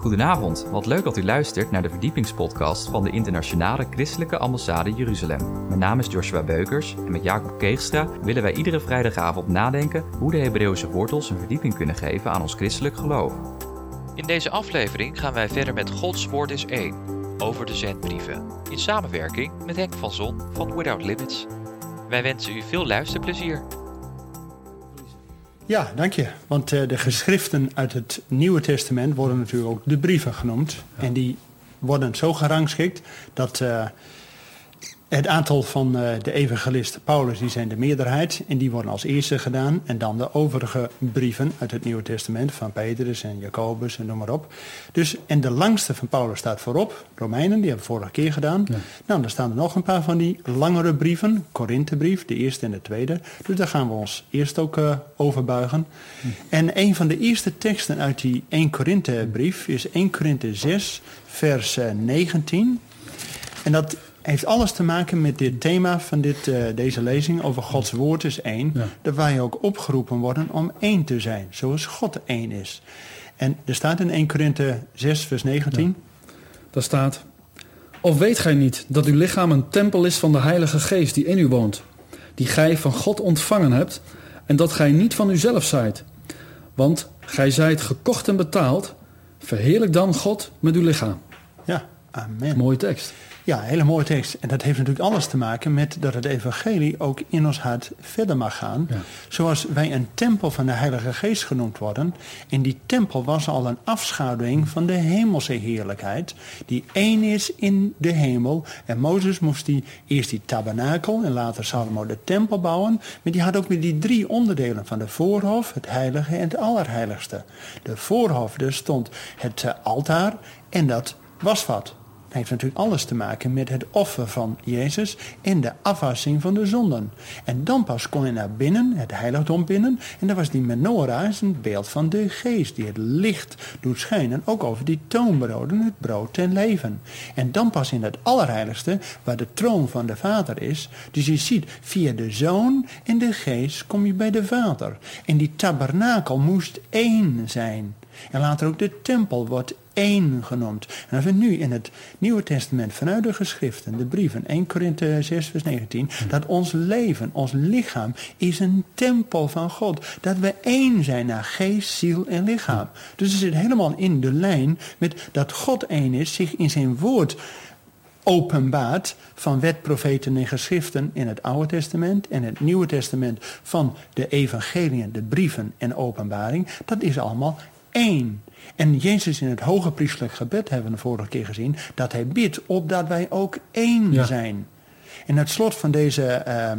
Goedenavond, wat leuk dat u luistert naar de verdiepingspodcast van de Internationale Christelijke Ambassade Jeruzalem. Mijn naam is Joshua Beukers en met Jacob Keegstra willen wij iedere vrijdagavond nadenken hoe de Hebreeuwse wortels een verdieping kunnen geven aan ons christelijk geloof. In deze aflevering gaan wij verder met Gods Woord is één, over de zendbrieven, in samenwerking met Henk van Zon van Without Limits. Wij wensen u veel luisterplezier. Ja, dank je. Want uh, de geschriften uit het Nieuwe Testament worden natuurlijk ook de brieven genoemd. Ja. En die worden zo gerangschikt dat uh, het aantal van uh, de evangelisten Paulus, die zijn de meerderheid. En die worden als eerste gedaan. En dan de overige brieven uit het Nieuwe Testament van Petrus en Jacobus en noem maar op. Dus, en de langste van Paulus staat voorop. Romeinen, die hebben we vorige keer gedaan. Ja. Nou, dan staan er nog een paar van die langere brieven. Korinthebrief, de eerste en de tweede. Dus daar gaan we ons eerst ook uh, over buigen. Hm. En een van de eerste teksten uit die 1 Korinthebrief is 1 Korinthe 6, vers uh, 19. En dat heeft alles te maken met dit thema van dit, uh, deze lezing over Gods woord is één. Ja. Dat wij ook opgeroepen worden om één te zijn, zoals God één is. En er staat in 1 Korinthe 6, vers 19. Ja. Daar staat: Of weet gij niet dat uw lichaam een tempel is van de Heilige Geest die in u woont, die gij van God ontvangen hebt, en dat gij niet van uzelf zijt? Want gij zijt gekocht en betaald, verheerlijk dan God met uw lichaam. Ja, amen. Mooie tekst. Ja, hele mooie tekst. En dat heeft natuurlijk alles te maken met dat het evangelie ook in ons hart verder mag gaan. Ja. Zoals wij een tempel van de Heilige Geest genoemd worden. En die tempel was al een afschaduwing van de hemelse heerlijkheid. Die één is in de hemel. En Mozes moest die, eerst die tabernakel en later Salomo de tempel bouwen. Maar die had ook weer die drie onderdelen van de voorhof, het heilige en het allerheiligste. De voorhof, dus stond het uh, altaar en dat wasvat. Het heeft natuurlijk alles te maken met het offer van Jezus en de afwassing van de zonden. En dan pas kon hij naar binnen, het heiligdom binnen. En dat was die menorah, een beeld van de geest die het licht doet schijnen. Ook over die toonbroden, het brood ten leven. En dan pas in het allerheiligste, waar de troon van de Vader is. Dus je ziet, via de Zoon en de Geest kom je bij de Vader. En die tabernakel moest één zijn. En later ook de tempel wordt één genoemd. En als we nu in het Nieuwe Testament vanuit de geschriften, de brieven, 1 Korinthe 6 vers 19, dat ons leven, ons lichaam is een tempel van God. Dat we één zijn naar geest, ziel en lichaam. Dus het zit helemaal in de lijn met dat God één is, zich in zijn woord openbaart van wet, profeten en geschriften in het Oude Testament en het Nieuwe Testament van de evangeliën, de brieven en openbaring. Dat is allemaal één. En Jezus in het hoge priestelijk gebed hebben we de vorige keer gezien, dat hij bidt opdat wij ook één ja. zijn. In het slot van deze uh,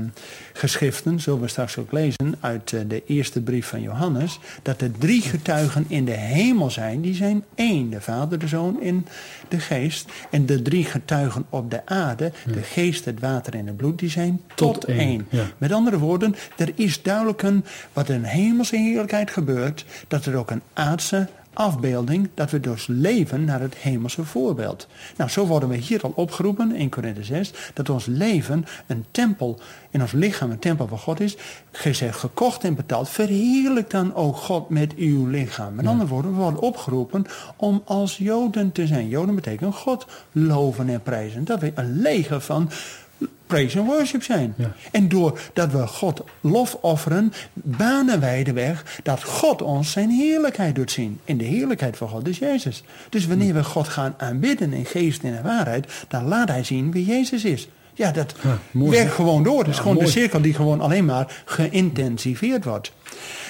geschriften zullen we straks ook lezen uit uh, de eerste brief van Johannes, dat er drie getuigen in de hemel zijn, die zijn één. De Vader, de Zoon en de Geest. En de drie getuigen op de aarde, ja. de Geest, het water en het bloed, die zijn tot, tot één. één. Ja. Met andere woorden, er is duidelijk een, wat in hemelse heerlijkheid gebeurt, dat er ook een aardse afbeelding dat we dus leven naar het hemelse voorbeeld. Nou, zo worden we hier al opgeroepen in Korinthe 6, dat ons leven een tempel, in ons lichaam een tempel van God is, gezegd, gekocht en betaald, verheerlijk dan ook God met uw lichaam. Met ja. andere woorden, we worden opgeroepen om als Joden te zijn. Joden betekent God loven en prijzen. Dat we een leger van praise and worship zijn. Ja. En doordat we God lof offeren, banen wij de weg dat God ons zijn heerlijkheid doet zien. En de heerlijkheid van God is Jezus. Dus wanneer we God gaan aanbidden in geest en in waarheid, dan laat hij zien wie Jezus is. Ja, dat ja, mooi, werkt gewoon door. Het is ja, gewoon mooi. de cirkel die gewoon alleen maar geïntensiveerd wordt.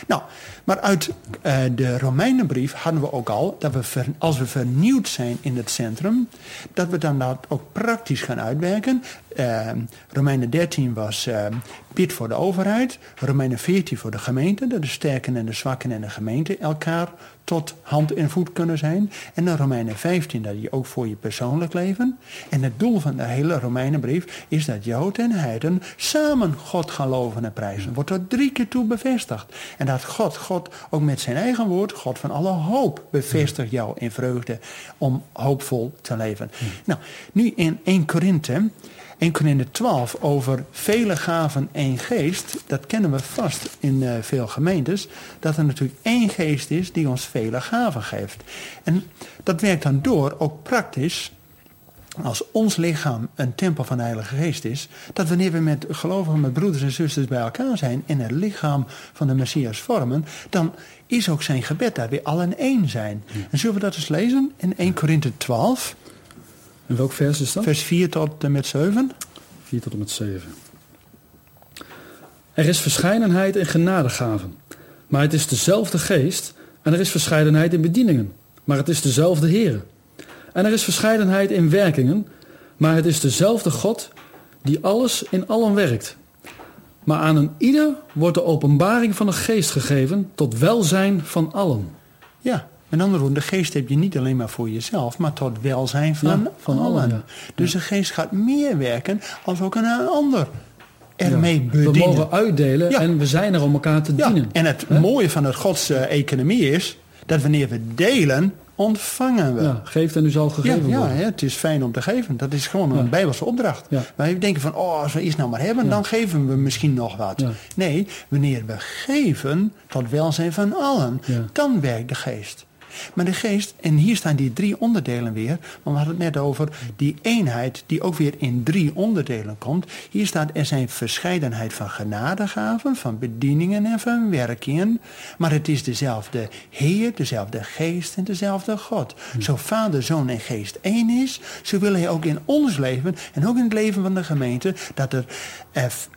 Nou, maar uit uh, de Romeinenbrief hadden we ook al dat we ver, als we vernieuwd zijn in het centrum, dat we dan dat ook praktisch gaan uitwerken. Uh, Romeinen 13 was uh, bid voor de overheid. Romeinen 14 voor de gemeente. Dat de sterken en de zwakken en de gemeente elkaar tot hand en voet kunnen zijn. En dan Romeinen 15 dat je ook voor je persoonlijk leven. En het doel van de hele Romeinenbrief is dat Jood en Heiden samen God gaan loven en prijzen. Wordt er drie keer toe bevestigd. En dat God, God ook met zijn eigen woord, God van alle hoop, bevestigt jou in vreugde om hoopvol te leven. Nou, nu in 1 Korinthe 1 Korinthe 12 over vele gaven één geest. Dat kennen we vast in uh, veel gemeentes. Dat er natuurlijk één geest is die ons vele gaven geeft. En dat werkt dan door, ook praktisch als ons lichaam een tempel van de Heilige Geest is, dat wanneer we met gelovigen, met broeders en zusters bij elkaar zijn en het lichaam van de Messias vormen, dan is ook zijn gebed daar weer al in één zijn. En zullen we dat eens lezen in 1 Korinthe 12? En welk vers is dat? Vers 4 tot en met 7. 4 tot en met 7. Er is verscheidenheid in genadegaven, maar het is dezelfde geest. En er is verscheidenheid in bedieningen, maar het is dezelfde Heer. En er is verscheidenheid in werkingen, maar het is dezelfde God die alles in allen werkt. Maar aan een ieder wordt de openbaring van de geest gegeven tot welzijn van allen. Ja, met andere woorden, de geest heb je niet alleen maar voor jezelf, maar tot welzijn van, van allen. Ja. Dus de geest gaat meer werken als ook een ander ermee ja. bedienen. We mogen uitdelen en we zijn er om elkaar te dienen. En het mooie van het Godse economie is dat wanneer we delen, ontvangen we. Ja, geeft en u zal gegeven ja, worden. Ja, het is fijn om te geven. Dat is gewoon een bijbelse opdracht. Wij denken van, oh, als we iets nou maar hebben, dan geven we misschien nog wat. Nee, wanneer we geven tot welzijn van allen, dan werkt de geest. Maar de geest, en hier staan die drie onderdelen weer, want we hadden het net over die eenheid die ook weer in drie onderdelen komt. Hier staat er zijn verscheidenheid van genadegaven, van bedieningen en van werkingen, maar het is dezelfde Heer, dezelfde geest en dezelfde God. Hm. Zo Vader, Zoon en Geest één is, zo wil hij ook in ons leven en ook in het leven van de gemeente dat er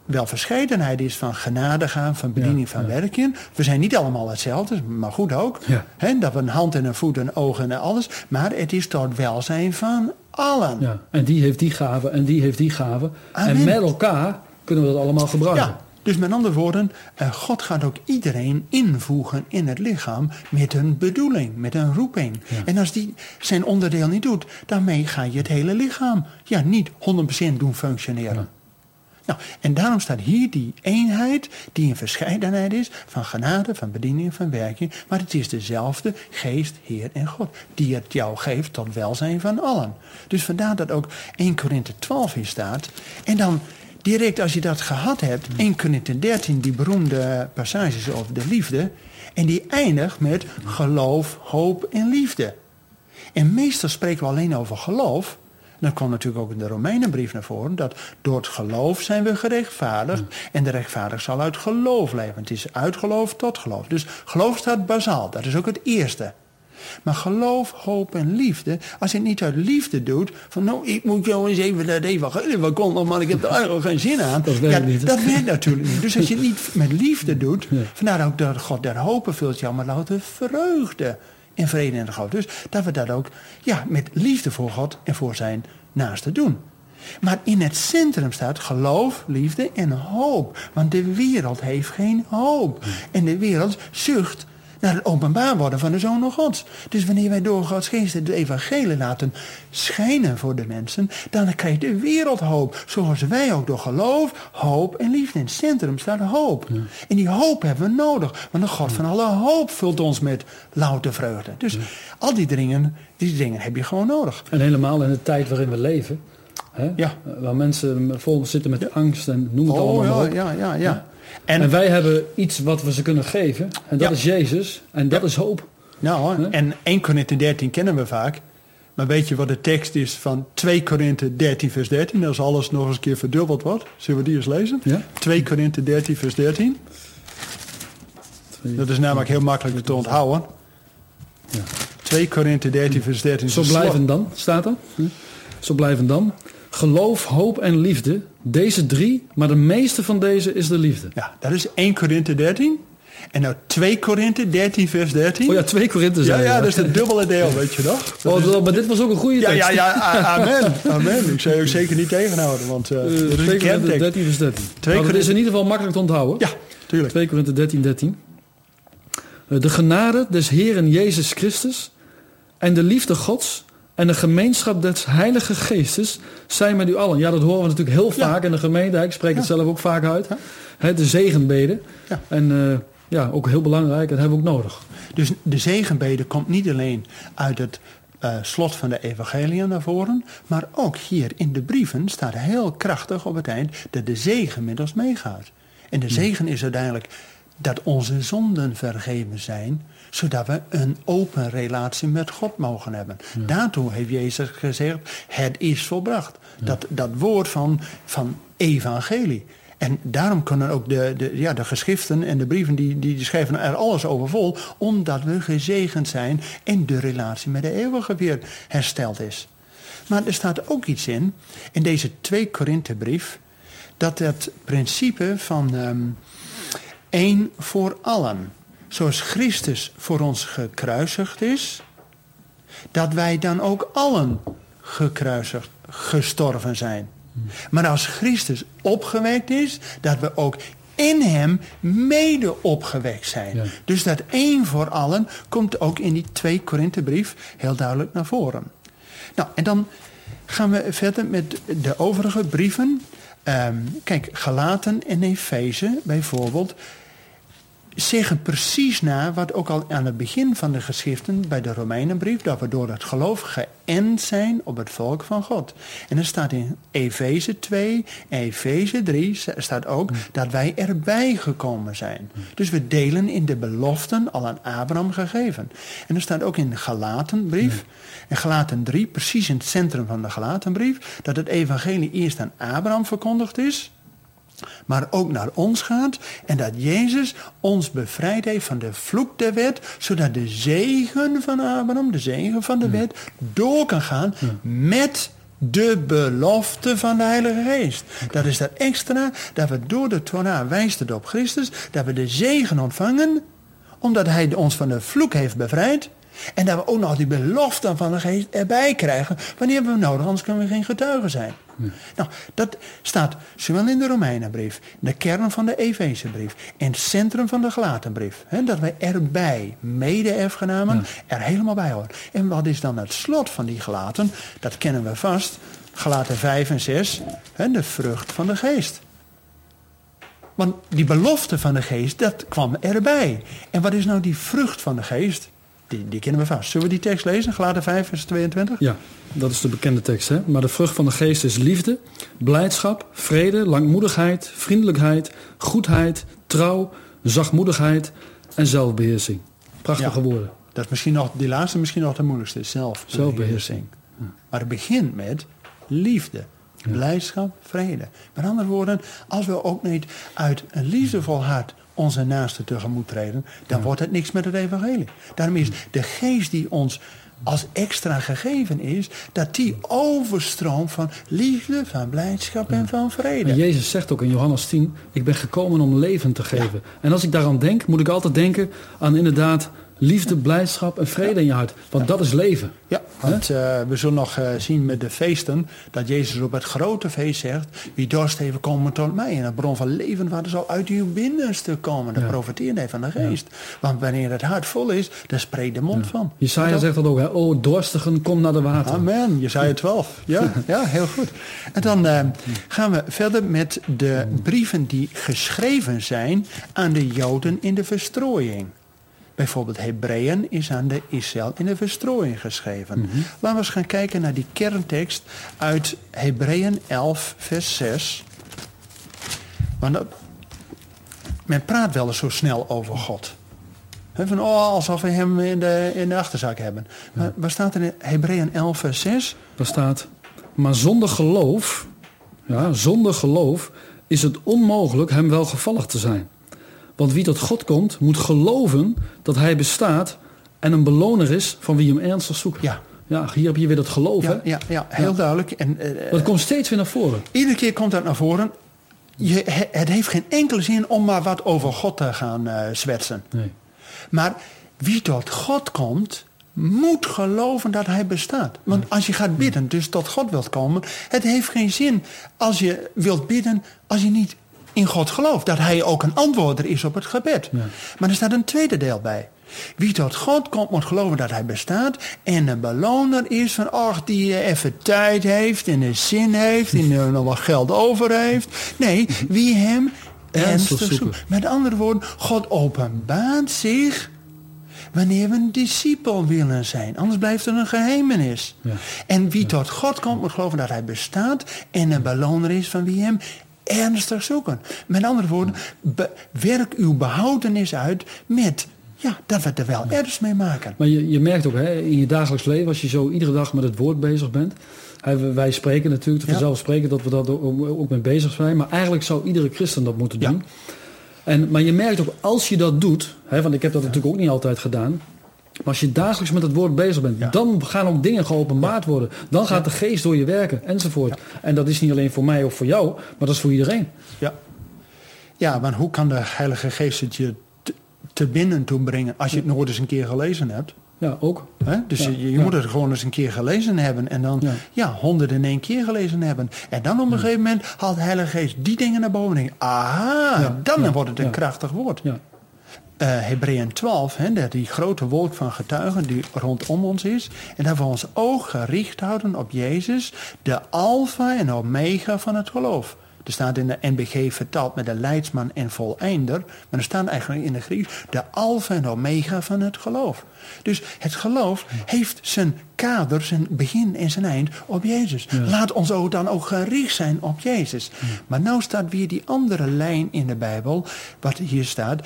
wel verscheidenheid is van genadegaven, van bediening, van ja. werken. We zijn niet allemaal hetzelfde, maar goed ook. Ja. dat we een hand en een voet en ogen en alles. Maar het is tot welzijn van allen. Ja, en die heeft die gave en die heeft die gave. En met elkaar kunnen we dat allemaal gebruiken. Ja, dus met andere woorden, eh, God gaat ook iedereen invoegen in het lichaam met een bedoeling, met een roeping. En als die zijn onderdeel niet doet, daarmee ga je het hele lichaam ja, niet 100% doen functioneren. Nou, en daarom staat hier die eenheid die een verscheidenheid is van genade, van bediening, van werking. Maar het is dezelfde geest, Heer en God die het jou geeft tot welzijn van allen. Dus vandaar dat ook 1 Korinthe 12 hier staat. En dan direct als je dat gehad hebt, 1 Korinthe 13, die beroemde passages over de liefde. En die eindigt met geloof, hoop en liefde. En meestal spreken we alleen over geloof dan kwam natuurlijk ook in de Romeinenbrief naar voren dat door het geloof zijn we gerechtvaardigd. Mm. En de rechtvaardig zal uit geloof leven. Het is uit geloof tot geloof. Dus geloof staat bazaal. Dat is ook het eerste. Maar geloof, hoop en liefde, als je het niet uit liefde doet, van nou, ik moet jou eens even dat even wat kon nog, maar ik heb er eigenlijk geen zin aan. Dat werkt ja, niet. Dat werkt natuurlijk niet. Dus als je het niet met liefde doet, vandaar ook dat God der hopen vult jou maar louter vreugde in vrede en God. Dus dat we dat ook ja, met liefde voor God en voor zijn naaste doen. Maar in het centrum staat geloof, liefde en hoop. Want de wereld heeft geen hoop. En de wereld zucht naar het openbaar worden van de Zoon van Gods. Dus wanneer wij door Gods geest het evangelie laten schijnen voor de mensen, dan krijgt de wereld hoop. Zoals wij ook door geloof, hoop en liefde. In het centrum staat hoop. En die hoop hebben we nodig. Want de God van alle hoop vult ons met louter vreugde. Dus al die dingen, die dingen heb je gewoon nodig. En helemaal in de tijd waarin we leven. Hè? Ja. Waar mensen vol zitten met angst en noem het oh, allemaal ja, ja, ja, ja. En, en, wij hebben iets wat we ze kunnen geven. En dat is Jezus. En dat is hoop. Nou, huh? en 1 Korinthe 13 kennen we vaak. Maar weet je wat de tekst is van 2 Korinthe 13 vers 13? Als alles nog eens een keer verdubbeld wordt. Zullen we die eens lezen? Ja? 2 Korinthe 13 vers 13. Dat is namelijk heel makkelijk te onthouden. Ja. 2 Korinthe 13 vers 13. Zo blijven dan, staat er. Zo blijven dan. Geloof, hoop en liefde. Deze drie, maar de meeste van deze is de liefde. Ja, dat is 1 Korinthe 13. En nou 2 Korinthe 13 vers 13. Oh ja, 2 Korinthe Ja, ja, dat is het dubbele deel, weet je nog. Oh, is... Maar dit was ook een goede ja, tekst. Ja, ja, amen. amen. Ik zou je ook zeker niet tegenhouden, want uh, uh, 2 Korinthe 13 vers 13. 2 nou, dat is in ieder geval makkelijk te onthouden. Ja, tuurlijk. 2 Korinthe 13 13. De genade des Heeren Jezus Christus en de liefde Gods en de gemeenschap des Heilige Geestes zijn met u allen. Ja, dat horen we natuurlijk heel vaak ja. in de gemeente. Ik spreek het zelf ook vaak uit. De zegenbeden. Ja. En uh, ja, ook heel belangrijk. Dat hebben we ook nodig. Dus de zegenbeden komt niet alleen uit het eh, slot van de evangelie naar voren. Maar ook hier in de brieven staat heel krachtig op het eind dat de zegen met ons meegaat. En de zegen is uiteindelijk dat onze zonden vergeven zijn, zodat we een open relatie met God mogen hebben. Daartoe heeft Jezus gezegd, het is volbracht. Dat, dat woord van, van evangelie. En daarom kunnen ook de, de, ja, de geschriften en de brieven, die, die schrijven er alles over vol, omdat we gezegend zijn en de relatie met de eeuwige weer hersteld is. Maar er staat ook iets in, in deze 2 Korinthebrief, dat het principe van um, één voor allen, zoals Christus voor ons gekruisigd is, dat wij dan ook allen gekruisigd, gestorven zijn. Maar als Christus opgewekt is, dat we ook in hem mede opgewekt zijn. Dus dat één voor allen komt ook in die 2 Korinthebrief heel duidelijk naar voren. Nou, en dan gaan we verder met de overige brieven. Um, kijk, Galaten en Efeze bijvoorbeeld zeggen precies na wat ook al aan het begin van de geschriften bij de Romeinenbrief, dat we door het geloof geënt zijn op het volk van God. En er staat in Efeze 2 en Efeze 3 staat ook dat wij erbij gekomen zijn. Dus we delen in de beloften al aan Abraham gegeven. En er staat ook in de Galatenbrief, en Galaten 3, precies in het centrum van de Galatenbrief, dat het evangelie eerst aan Abraham verkondigd is maar ook naar ons gaat. En dat Jezus ons bevrijd heeft van de vloek der wet, zodat de zegen van Abraham, de zegen van de wet, door kan gaan met de belofte van de Heilige Geest. Dat is dat extra, dat we door de Torah wijst het op Christus, dat we de zegen ontvangen, omdat Hij ons van de vloek heeft bevrijd. En dat we ook nog die belofte van de geest erbij krijgen. Wanneer we nodig, anders kunnen we geen getuigen zijn. Nou, dat staat zowel in de Romeinenbrief, de kern van de Efezebrief en het centrum van de Galatenbrief. Hè, dat wij erbij, mede-erfgenamen, er helemaal bij horen. En wat is dan het slot van die Galaten? Dat kennen we vast. Galaten 5 en 6, hè, de vrucht van de geest. Want die belofte van de geest, dat kwam erbij. En wat is nou die vrucht van de geest? Die, die kennen we vast. Zullen we die tekst lezen? Gelaten 5, vers 22? Ja, dat is de bekende tekst. Hè? Maar de vrucht van de geest is liefde, blijdschap, vrede, langmoedigheid, vriendelijkheid, goedheid, trouw, zachtmoedigheid en zelfbeheersing. Prachtige woorden. Dat is misschien nog, die laatste misschien nog de moeilijkste. Zelfbeheersing. zelfbeheersing. Maar het begint met liefde. Blijdschap, vrede. Met andere woorden, als we ook niet uit een liefdevol hart onze naaste tegemoet treden, dan wordt het niks met het evangelie. Daarom is de geest die ons als extra gegeven is, dat die overstroomt van liefde, van blijdschap en van vrede. En Jezus zegt ook in Johannes 10, ik ben gekomen om leven te geven. En als ik daaraan denk, moet ik altijd denken aan inderdaad liefde, blijdschap en vrede in je hart. Want dat is leven. Ja, want uh, we zullen nog uh, zien met de feesten dat Jezus op het grote feest zegt: Wie dorst even komen tot mij. En de bron van leven water zal uit uw binnenste komen. Dat ja. profiteert hij van de geest. Ja. Want wanneer het hart vol is, daar spreekt de mond van. Jesaja zegt dat ook: hè? Oh, dorstigen, kom naar de water. Amen. Jesaja 12. Ja, ja heel goed. En dan uh, gaan we verder met de brieven die geschreven zijn aan de Joden in de verstrooiing. Bijvoorbeeld Hebreeën is aan de Israël in de verstrooiing geschreven. Mm -hmm. Laten we eens gaan kijken naar die kerntekst uit Hebreeën 11, vers 6. Want men praat wel eens zo snel over God. He, van, oh, alsof we hem in de, in de achterzak hebben. Maar waar staat er in Hebreeën 11, vers 6? Daar staat, maar zonder geloof, ja, zonder geloof is het onmogelijk hem welgevallig te zijn. Want wie tot God komt, moet geloven dat hij bestaat en een beloner is van wie hem ernstig zoekt. Ja. Ja, hier heb je weer dat geloof, ja, Ja, ja, heel ja. duidelijk. En, uh, dat komt steeds weer naar voren. Iedere keer komt dat naar voren. Je, het heeft geen enkele zin om maar wat over God te gaan uh, zwetsen. Nee. Maar wie tot God komt, moet geloven dat hij bestaat. Want als je gaat bidden, dus tot God wilt komen... het heeft geen zin als je wilt bidden... als je niet in God gelooft. Dat hij ook een antwoorder is op het gebed. Ja. Maar er staat een tweede deel bij. Wie tot God komt moet geloven dat hij bestaat. En een beloner is van, ach, die even tijd heeft en een zin heeft. En er nog wat geld over heeft. Nee, wie hem ernstig zoekt. Met andere woorden, God openbaart zich wanneer we een discipel willen zijn. Anders blijft het een geheimenis. Ja. En wie tot God komt moet geloven dat hij bestaat en een beloner is van wie hem ernstig zoeken. Met andere woorden, werk uw behoudenis uit met ja, dat we er wel ernst mee maken. Maar je, je merkt ook hè, in je dagelijks leven, als je zo iedere dag met het woord bezig bent. Wij spreken natuurlijk, Ja. vanzelfsprekend dat we daar ook mee bezig zijn. Maar eigenlijk zou iedere christen dat moeten Ja. doen. En, maar je merkt ook, als je dat doet, hè, want ik heb dat natuurlijk ook niet altijd gedaan. Maar als je dagelijks met het woord bezig bent, Ja. dan gaan ook dingen geopenbaard worden. Dan gaat de geest door je werken, enzovoort. En dat is niet alleen voor mij of voor jou, maar dat is voor iedereen. Ja. ja, want hoe kan de Heilige Geest het je te, te binnen toe brengen als je het nooit eens een keer gelezen hebt? Ja, ook. Dus Ja, je, je ja. moet het gewoon eens een keer gelezen hebben. En dan Ja. ja. honderden in één keer gelezen hebben. En dan op een gegeven moment haalt de Heilige Geest die dingen naar boven. En denk, aha, dan wordt het een krachtig woord. Ja. Eh Hebreeën 12, hè, dat die grote wolk van getuigen die rondom ons is. En dat we ons oog gericht houden op Jezus, de alfa en omega van het geloof. Er staat in de NBG vertaald met de leidsman en voleinder. Maar er staat eigenlijk in de Grieks de alfa en omega van het geloof. Dus het geloof heeft zijn kader, zijn begin en zijn eind op Jezus. Laat ons ook dan ook gericht zijn op Jezus. Maar nou staat weer die andere lijn in de Bijbel, wat hier staat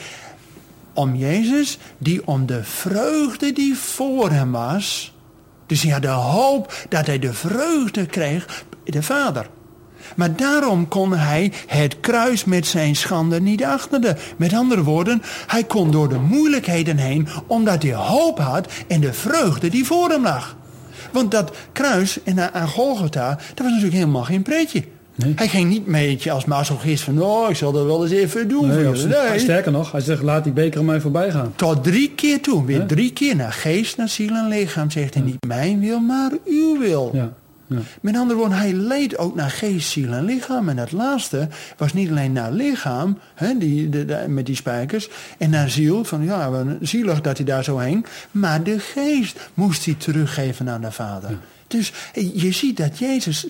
om Jezus, die om de vreugde die voor hem was. Dus hij had de hoop dat hij de vreugde kreeg, de Vader. Maar daarom kon hij het kruis met zijn schande niet achteren. Met andere woorden, hij kon door de moeilijkheden heen, omdat hij hoop had en de vreugde die voor hem lag. Want dat kruis en aan Golgotha, dat was natuurlijk helemaal geen pretje. Nee. Hij ging niet mee als masochist van, oh, ik zal dat wel eens even doen. Nee, jullie." als- Nee. Sterker nog, hij zegt laat die beker mij voorbij gaan. Tot drie keer toe. Weer drie keer naar geest, naar ziel en lichaam. Zegt hij niet mijn wil, maar uw wil. Ja, ja. Met andere woorden, hij leed ook naar geest, ziel en lichaam. En dat laatste was niet alleen naar lichaam, hè, die, de, de- met die spijkers. En naar ziel, van ja, zielig dat hij daar zo hing. Maar de geest moest hij teruggeven aan de Vader. Dus je ziet dat Jezus...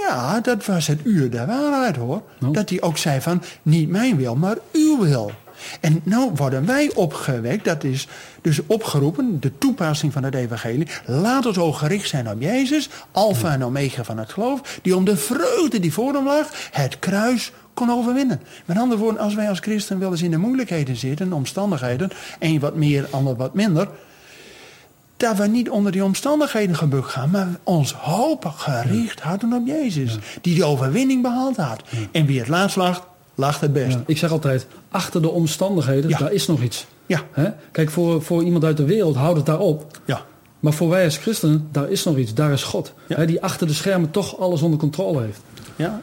Ja, dat was het uur der waarheid hoor. Nou. Dat hij ook zei van, niet mijn wil, maar uw wil. En nou worden wij opgewekt, dat is dus opgeroepen, de toepassing van het evangelie. Laat ons oog gericht zijn op Jezus, alfa en omega van het geloof, die om de vreugde die voor hem lag, het kruis kon overwinnen. Met andere woorden, als wij als christen wel eens in de moeilijkheden zitten, omstandigheden, een wat meer, ander wat minder, dat we niet onder die omstandigheden gebukt gaan, maar ons hoop gericht houden op Jezus, die de overwinning behaald had. En wie het laatst lag, lag het best. Ik zeg altijd, achter de omstandigheden, daar is nog iets. Ja, Hè? Kijk, voor, voor iemand uit de wereld houdt het daarop. ja. Maar voor wij als christenen, daar is nog iets. Daar is God. Ja. Hè, die achter de schermen toch alles onder controle heeft. Ja.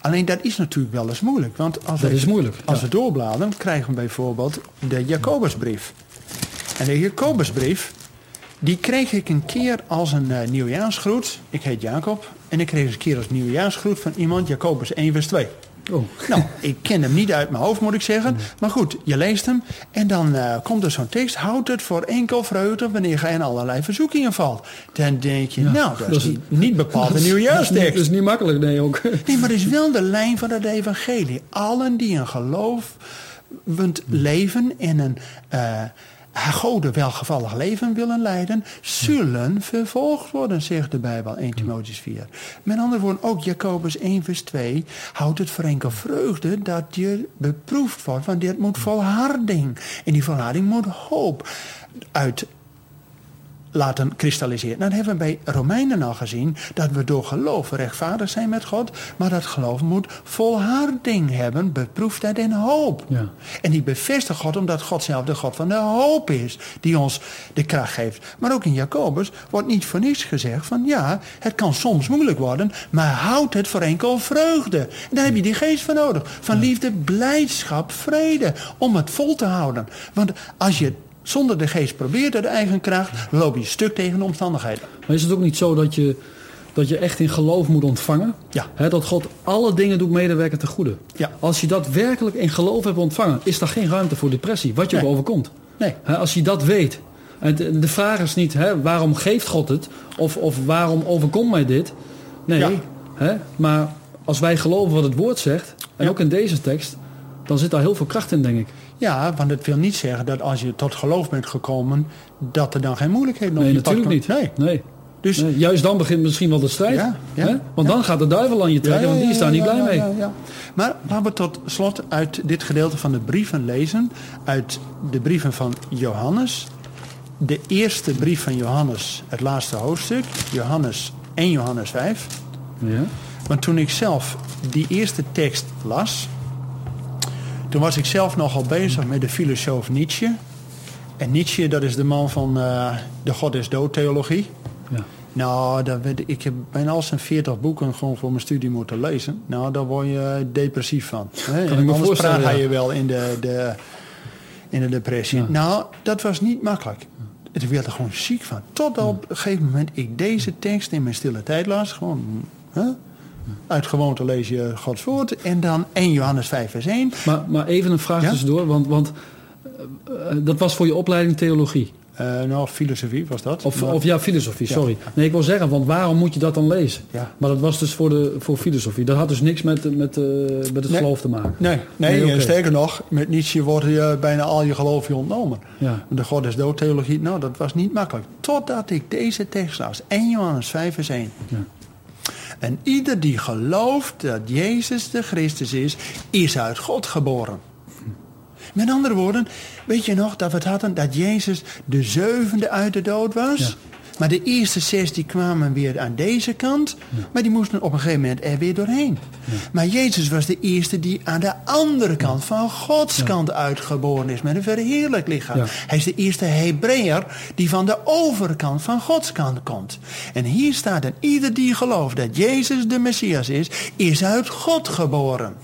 Alleen dat is natuurlijk wel eens moeilijk. Want als Dat we, is moeilijk, Als ja. we doorbladeren, krijgen we bijvoorbeeld de Jacobusbrief. En de Jacobusbrief, die kreeg ik een keer als een eh, nieuwjaarsgroet. Ik heet Jacob. En ik kreeg eens een keer als nieuwjaarsgroet van iemand, Jacobus 1 vers 2. Oh. Nou, ik ken hem niet uit mijn hoofd, moet ik zeggen. Maar goed, je leest hem en dan eh, komt er zo'n tekst. Houd het voor enkel vreugde wanneer gij in allerlei verzoekingen valt. Dan denk je, Ja, nou, dat, dat is niet, niet bepaald een Dat is niet- nieuwjaarstekst. Dat is niet makkelijk, nee ook. Nee, maar het is wel de lijn van het evangelie. Allen die een gelovend leven en een uh, goden welgevallig leven willen leiden, zullen vervolgd worden, zegt de Bijbel 1 Timotheus 4. Met andere woorden, ook Jacobus 1 vers 2 houdt het voor enkel vreugde dat je beproefd wordt, want dit moet volharding. En die volharding moet hoop uit laten kristalliseren. Nou, dat hebben we bij Romeinen al gezien dat we door geloof rechtvaardig zijn met God, maar dat geloof moet volharding hebben, beproefdheid en hoop. Ja. En die bevestigt God omdat God zelf de God van de hoop is, die ons de kracht geeft. Maar ook in Jacobus wordt niet voor niets gezegd van ja, het kan soms moeilijk worden, maar houd het voor enkel vreugde. En daar heb je die geest voor nodig, van liefde, blijdschap, vrede, om het vol te houden. Want als je zonder de geest probeert uit eigen kracht, loop je stuk tegen de omstandigheden. Maar is het ook niet zo dat je, dat je echt in geloof moet ontvangen? Ja. Dat God alle dingen doet medewerken ten goede. Ja. Als je dat werkelijk in geloof hebt ontvangen, is daar geen ruimte voor depressie, wat je Nee. ook overkomt. Nee. Als je dat weet. En de, de vraag is niet, waarom geeft God het? Of, of waarom overkomt mij dit? Nee. Ja. Maar als wij geloven wat het woord zegt, en Ja. ook in deze tekst, dan zit daar heel veel kracht in, denk ik. Ja, want het wil niet zeggen dat als je tot geloof bent gekomen, dat er dan geen moeilijkheden op Nee, je pad natuurlijk niet. Nee. nee. Dus Nee, Juist dan begint misschien wel de strijd. Ja, ja, hè? Want ja. dan gaat de duivel aan je trekken, want die is daar niet blij mee. ja, ja. Maar laten we tot slot uit dit gedeelte van de brieven lezen. Uit de brieven van Johannes. De eerste brief van Johannes, het laatste hoofdstuk. Johannes 1 Johannes 5. Ja. Want toen ik zelf die eerste tekst las... toen was ik zelf nogal bezig met de filosoof Nietzsche. En Nietzsche, dat is de man van eh, de God is dood theologie. Ja. Nou, dat weet, ik ik heb bijna al zijn 40 boeken gewoon voor mijn studie moeten lezen. Nou, daar word je depressief van. Hè? me Anders praat hij je wel in de, de, in de depressie. Ja. Nou, dat was niet makkelijk. Ik werd er gewoon ziek van. Tot op een gegeven moment ik deze tekst in mijn stille tijd las. Gewoon, hè? Uit gewoonte lees je Gods woord. En dan 1 Johannes 5 vers 1. Maar, maar even een vraag Ja? tussendoor, want, want eh, eh, dat was voor je opleiding theologie. Eh, nou, filosofie was dat. Of, Maar- of ja, filosofie, Ja. sorry. Nee, ik wil zeggen, want waarom moet je dat dan lezen? Ja. Maar dat was dus voor, de, voor filosofie. Dat had dus niks met, met, met het Nee. geloof te maken. Nee, nee, sterker nog, met Nietzsche wordt je bijna al je geloof je ontnomen. Ja. De God is dood theologie, nou dat was niet makkelijk. Totdat ik deze tekst las, 1 Johannes 5 vers 1. Ja. En ieder die gelooft dat Jezus de Christus is, is uit God geboren. Met andere woorden, weet je nog dat we het hadden dat Jezus de zevende uit de dood was? Maar de eerste zes die kwamen weer aan deze kant, maar die moesten op een gegeven moment er weer doorheen. Maar Jezus was de eerste die aan de andere kant van Gods kant uitgeboren is met een verheerlijk lichaam. Hij is de eerste Hebreeër die van de overkant van Gods kant komt. En hier staat en ieder die gelooft dat Jezus de Messias is, is uit God geboren.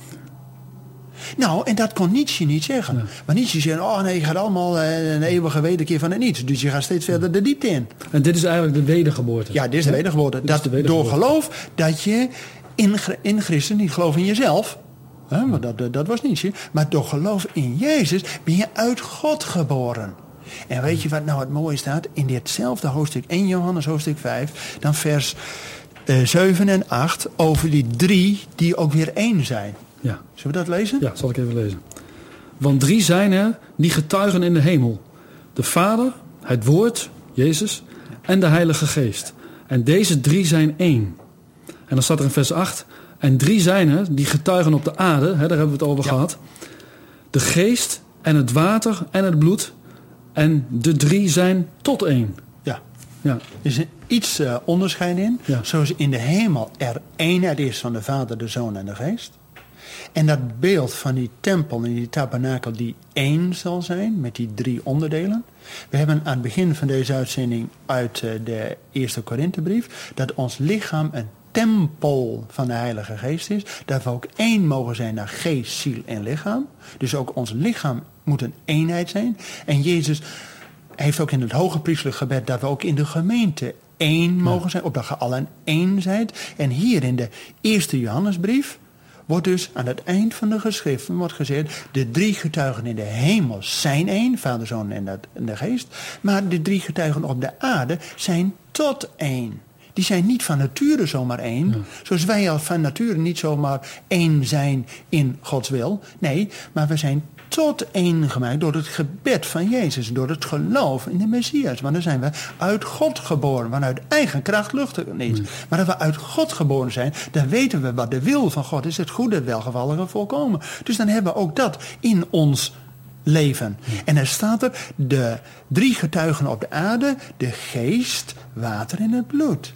Nou, en dat kon Nietzsche niet zeggen. Maar Nietzsche zei, oh nee, je gaat allemaal eh, een eeuwige wederkeer van het niets. Dus je gaat steeds verder de diepte in. En dit is eigenlijk de wedergeboorte. Ja, dit is de wedergeboorte. Dit Dat de wedergeboorte. door geloof dat je in, in Christus, niet geloof in jezelf, hè, want dat, dat- was Nietzsche, maar door geloof in Jezus ben je uit God geboren. En weet je wat nou het mooie staat? In ditzelfde hoofdstuk, 1 Johannes hoofdstuk 5, dan vers eh, 7 en 8, over die drie die ook weer één zijn. Ja. Zullen we dat lezen? ja, zal ik even lezen. Want drie zijn er die getuigen in de hemel. De Vader, het Woord, Jezus, en de Heilige Geest. En deze drie zijn één. En dan staat er in vers 8... En drie zijn er die getuigen op de aarde, hè, daar hebben we het over Ja. gehad. De geest en het water en het bloed. En de drie zijn tot één. Ja. Ja, Er is een iets eh, onderscheid in. Ja. Zoals in de hemel er eenheid is van de Vader, de Zoon en de Geest. En dat beeld van die tempel en die tabernakel die één zal zijn, met die drie onderdelen. We hebben aan het begin van deze uitzending uit eh, de eerste Korinthebrief... dat ons lichaam een tempel van de Heilige Geest is. Dat we ook één mogen zijn naar geest, ziel en lichaam. Dus ook ons lichaam moet een eenheid zijn. En Jezus heeft ook in het hoge priestelijk gebed dat we ook in de gemeente één mogen zijn, opdat je allen één zijt. En hier in de eerste Johannesbrief wordt dus aan het eind van de geschriften wordt gezegd, de drie getuigen in de hemel zijn één, Vader, Zoon en de, en de Geest, maar de drie getuigen op de aarde zijn tot één. Die zijn niet van nature zomaar één. Zoals wij al van nature niet zomaar één zijn in Gods wil. Nee, maar we zijn tot één gemaakt door het gebed van Jezus. Door het geloof in de Messias. Want dan zijn we uit God geboren. Vanuit eigen kracht lucht het niet. Maar dat we uit God geboren zijn. Dan weten we wat de wil van God is. Het goede, welgevallige, volkomen. Dus dan hebben we ook dat in ons leven. En er staat er de drie getuigen op de aarde. De geest, water en het bloed.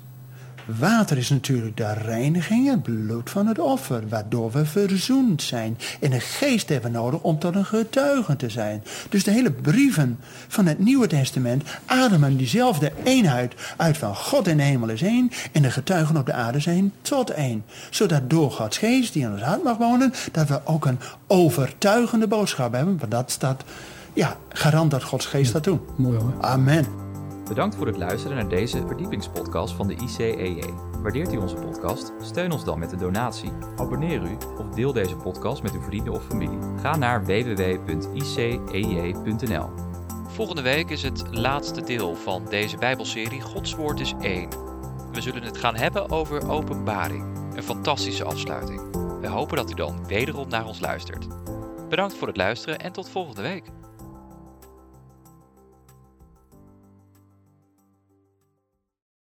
Water is natuurlijk de reiniging, het bloed van het offer, waardoor we verzoend zijn. En de geest hebben we nodig om tot een getuige te zijn. Dus de hele brieven van het Nieuwe Testament ademen diezelfde eenheid uit van God in de hemel is één en de getuigen op de aarde zijn tot één. Zodat door Gods geest die in ons hart mag wonen, dat we ook een overtuigende boodschap hebben. Want dat staat, ja, garant dat Gods geest dat doet. mooi hoor. Amen. Bedankt voor het luisteren naar deze verdiepingspodcast van de ICEJ. Waardeert u onze podcast? Steun ons dan met een donatie, abonneer u of deel deze podcast met uw vrienden of familie. Ga naar www.icej.nl. Volgende week is het laatste deel van deze Bijbelserie Gods Woord is één. We zullen het gaan hebben over openbaring. Een fantastische afsluiting. We hopen dat u dan wederom naar ons luistert. Bedankt voor het luisteren en tot volgende week.